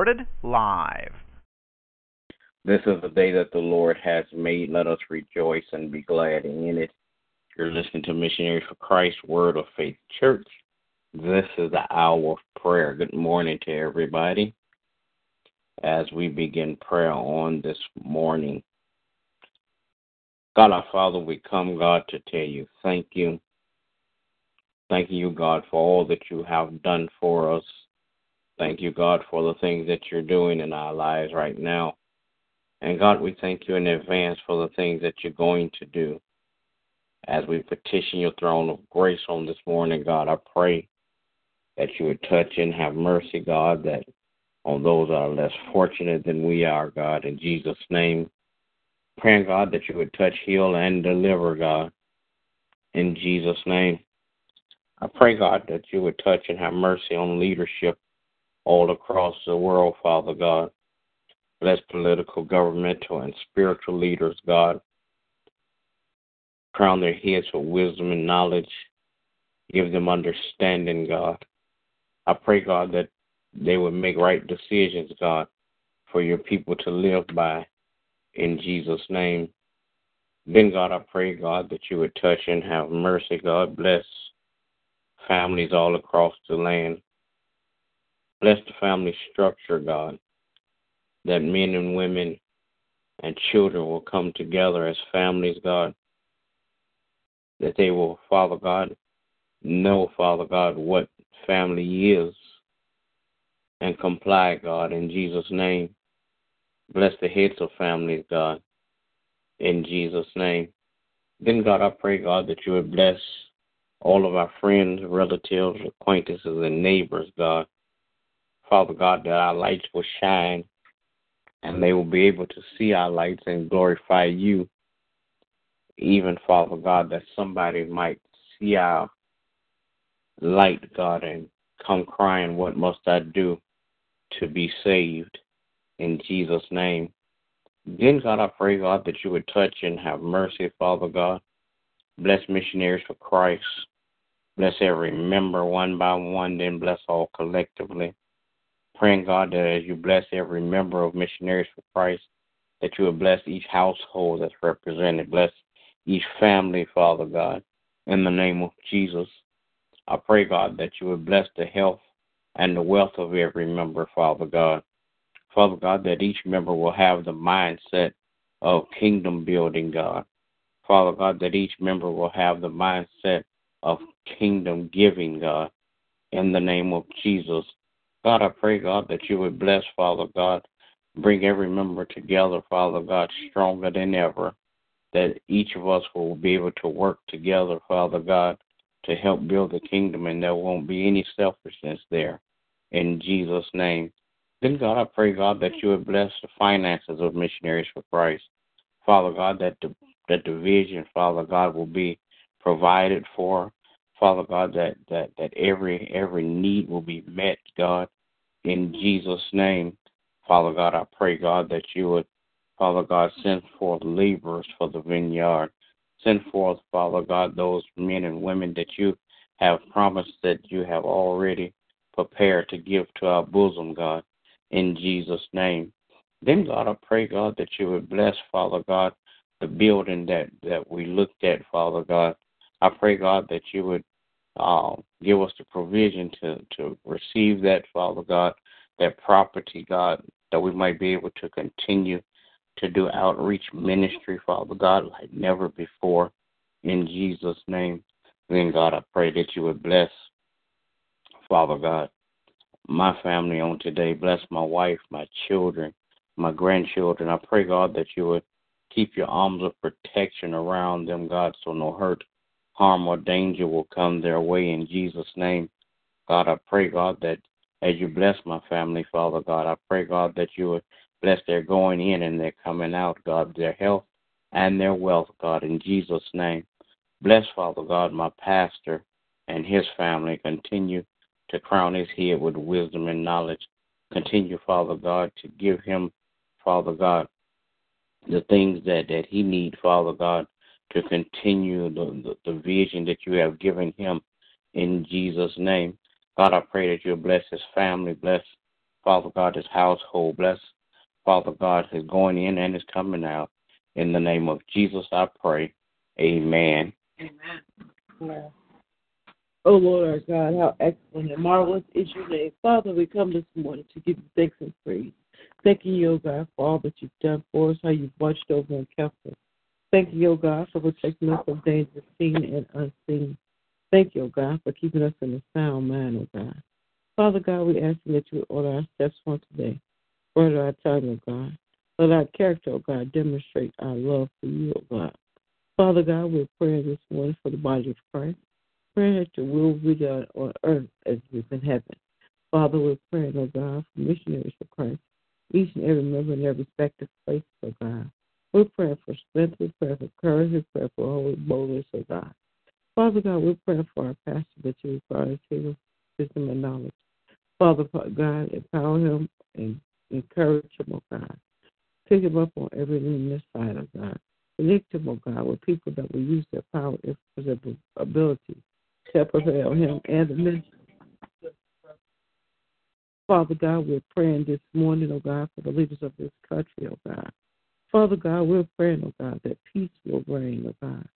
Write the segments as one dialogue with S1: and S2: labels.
S1: Recorded live.
S2: This is the day that the Lord has made. Let us rejoice and be glad in it. You're listening to Missionaries for Christ Word of Faith Church. This is the hour of prayer. Good morning to everybody. As we begin prayer on this morning, God our Father, we come, God, to tell you thank you. Thank you, God, for all that you have done for us. Thank you, God, for the things that you're doing in our lives right now. And God, we thank you in advance for the things that you're going to do as we petition your throne of grace on this morning, God, I pray that you would touch and have mercy, God, that on those that are less fortunate than we are, God, in Jesus' name. Praying, God, that you would touch, heal, and deliver, God, in Jesus' name. I pray, God, that you would touch and have mercy on leadership all across the world, Father God. Bless political, governmental, and spiritual leaders, God crown their heads with wisdom and knowledge. Give them understanding, God. I pray, God, that they would make right decisions, God, for your people to live by in Jesus' name. Then, God, I pray, God, that you would touch and have mercy, God. Bless families all across the land. Bless the family structure, God, that men and women and children will come together as families, God, that they will, Father God, know, Father God, what family is and comply, God, in Jesus' name. Bless the heads of families, God, in Jesus' name. Then, God, I pray, God, that you would bless all of our friends, relatives, acquaintances, and neighbors, God. Father God, that our lights will shine and they will be able to see our lights and glorify you even Father God, that somebody might see our light, God, and come crying, What must I do to be saved? In Jesus' name. Then, God, I pray, God, that you would touch and have mercy, Father God. Bless missionaries for Christ. Bless every member one by one, then bless all collectively. Praying, God, that as you bless every member of Missionaries for Christ, that you would bless each household that's represented. Bless each family, Father God, in the name of Jesus. I pray, God, that you would bless the health and the wealth of every member, Father God. Father God, that each member will have the mindset of kingdom building, God. Father God, that each member will have the mindset of kingdom giving, God, in the name of Jesus. God, I pray, God, that you would bless, Father God, bring every member together, Father God, stronger than ever that each of us will be able to work together, Father God, to help build the kingdom, and there won't be any selfishness there. In Jesus' name. Then, God, I pray, God, that you would bless the finances of missionaries for Christ. Father God, that the, that the vision, Father God, will be provided for. Father God, that, that, that every every need will be met, God, in Jesus' name. Father God, I pray, God, that you would Father God, send forth laborers for the vineyard. Send forth, Father God, those men and women that you have promised that you have already prepared to give to our bosom, God, in Jesus' name. Then, God, I pray, God, that you would bless, Father God, the building that, that we looked at, Father God. I pray, God, that you would uh, give us the provision to, to receive that, Father God, that property, God, that we might be able to continue to do outreach ministry, Father God, like never before. In Jesus' name. Then, God, I pray that you would bless, Father God, my family on today. Bless my wife, my children, my grandchildren. I pray, God, that you would keep your arms of protection around them, God, so no hurt, harm or danger will come their way in Jesus' name. God, I pray, God, that as you bless my family, Father God, I pray, God, that you would bless their going in and their coming out, God, their health and their wealth, God, in Jesus' name. Bless, Father God, my pastor and his family. Continue to crown his head with wisdom and knowledge. Continue, Father God, to give him, Father God, the things that, that he need, Father God, to continue the, the, the vision that you have given him in Jesus' name. God, I pray that you bless his family, bless, Father God, his household, bless, Father God, his going in and his coming out. In the name of Jesus, I pray. Amen.
S3: Amen. Amen. Oh Lord our God, how excellent and marvelous is your name. Father, we come this morning to give you thanks and praise. Thanking you, O God, for all that you've done for us, how you've watched over and kept us. Thank you, O God, for protecting us from danger seen and unseen. Thank you, O God, for keeping us in a sound mind, O God. Father God, we ask that you order our steps on today. Order our tongue, O God. Let our character, O God, demonstrate our love for you, O God. Father God, we're praying this morning for the body of Christ. Praying that your will be done on earth as it is in heaven. Father, we're praying, O God, for missionaries for Christ, each and every member in their respective place, O God. We're praying for strength, we pray for courage, we pray for holy boldness, O God. Father God, we're praying for our pastor that you require his wisdom and knowledge. Father God, empower him and encourage him, O God. Pick him up on every in this side, O oh God. Connect him, O God, with people that will use their power and ability to prevail him and the ministry. Father God, we're praying this morning, oh God, for the leaders of this country, oh God. Father God, we're praying, oh God, that peace will reign, oh God.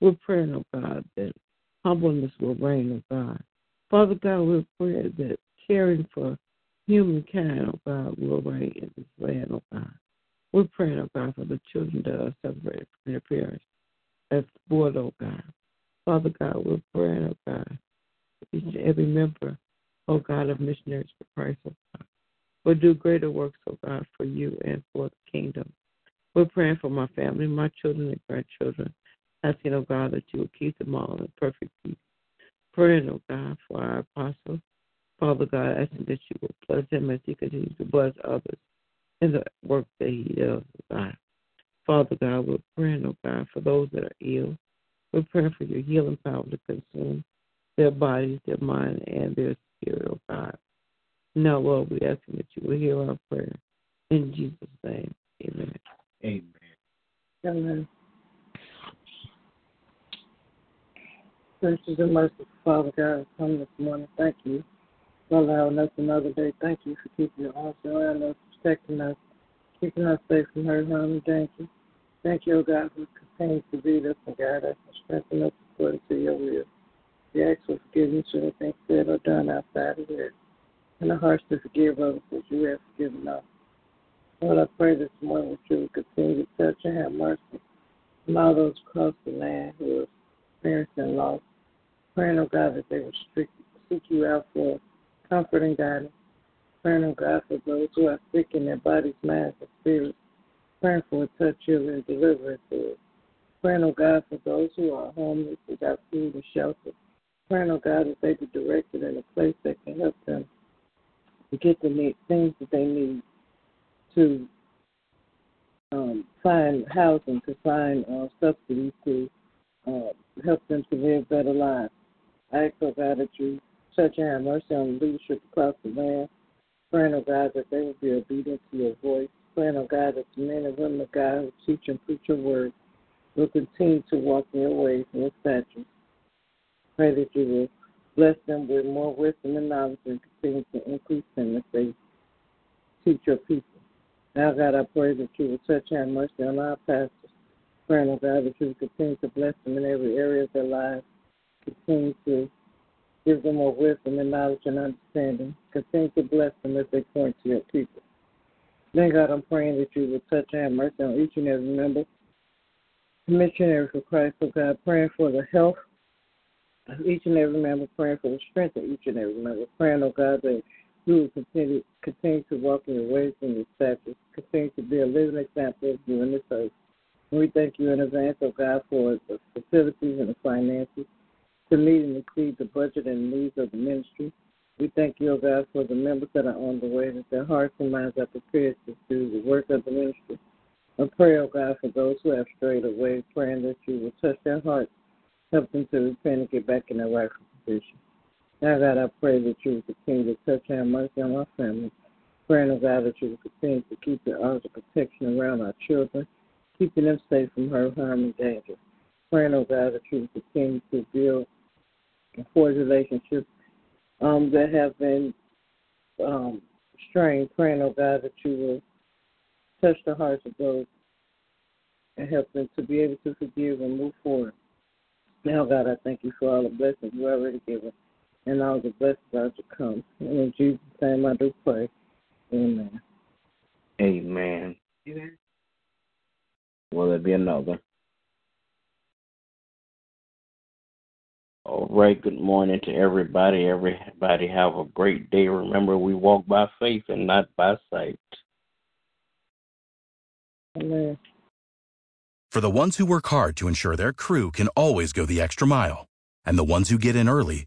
S3: We're praying, oh God, that humbleness will reign, oh God. Father God, we're praying that caring for humankind, oh God, will reign in this land, oh God. We're praying, oh God, for the children that are separated from their parents that's born, oh God. Father God, we're praying, oh God, each and every member, oh God, of Missionaries for Christ, oh God. We'll do greater works, oh God, for you and for the kingdom. We're praying for my family, my children and grandchildren, asking, oh God, that you will keep them all in perfect peace. Praying, oh God, for our apostle. Father God, asking that you will bless him as he continues to bless others in the work that he does, oh God. Father God, we're praying, oh God, for those that are ill. We're praying for your healing power to consume their bodies, their mind, and their spirit, oh God. Now, Lord, we ask that you will hear our prayer. In Jesus' name, amen.
S2: Amen.
S3: Amen. Gracious and merciful Father God, come this morning. Thank you for allowing us another day. Thank you for keeping your arms around us, protecting us, keeping us safe from hurt, harm, and danger. Thank you, O God, for continuing to lead us and guide us and strengthen us according to your will. We ask for forgiveness for anything said or done outside of it, and the hearts to forgive others as you have forgiven us. Lord, I pray this morning that you will continue to touch and have mercy on all those across the land who are experiencing loss. Praying, oh God, that they will seek you out for comfort and guidance. Praying, oh God, for those who are sick in their bodies, minds, and spirits. Praying for a touch, and deliverance. Praying, oh God, for those who are homeless without food and shelter. Praying, oh God, that they be directed in a place that can help them to get the things that they need to um, find housing, to find uh, subsidies, to uh, help them to live better lives. I ask, oh God, that you touch and have mercy on the leadership across the land. Praying, oh God, that they will be obedient to your voice. Praying, oh God, that the men and women of God who teach and preach your word will continue to walk in your ways and your statutes. Pray that you will bless them with more wisdom and knowledge and continue to increase them as they teach your people. Now, God, I pray that you will touch and mercy on our pastors. Praying, oh God, that you will continue to bless them in every area of their lives. Continue to give them more wisdom and knowledge and understanding. Continue to bless them as they point to your people. Then, God, I'm praying that you will touch and have mercy on each and every member. Missionary for Christ, oh God, praying for the health of each and every member, praying for the strength of each and every member, praying, oh God, that we will continue, continue to walk in your ways and your statutes, continue to be a living example of you in this earth. We thank you in advance, oh God, for the facilities and the finances to meet and exceed the budget and needs of the ministry. We thank you, O God, for the members that are on the way, that their hearts and minds are prepared to do the work of the ministry. I pray, O God, for those who have strayed away, praying that you will touch their hearts, help them to repent and get back in their rightful position. Now, God, I pray that you will continue to touch our mercy on our family. Praying, O God, that you will continue to keep your arms of protection around our children, keeping them safe from hurt, harm, and danger. Praying, O God, that you will continue to build and forge relationships um, that have been um, strained. Praying, O God, that you will touch the hearts of those and help them to be able to forgive and move forward. Now, God, I thank you for all the blessings you already given and all the blessings are to come. And in Jesus' name I do pray. Amen.
S2: Amen. Amen. Will there be another? All right, good morning to everybody. Everybody have a great day. Remember, we walk by faith and not by sight.
S3: Amen.
S4: For the ones who work hard to ensure their crew can always go the extra mile, and the ones who get in early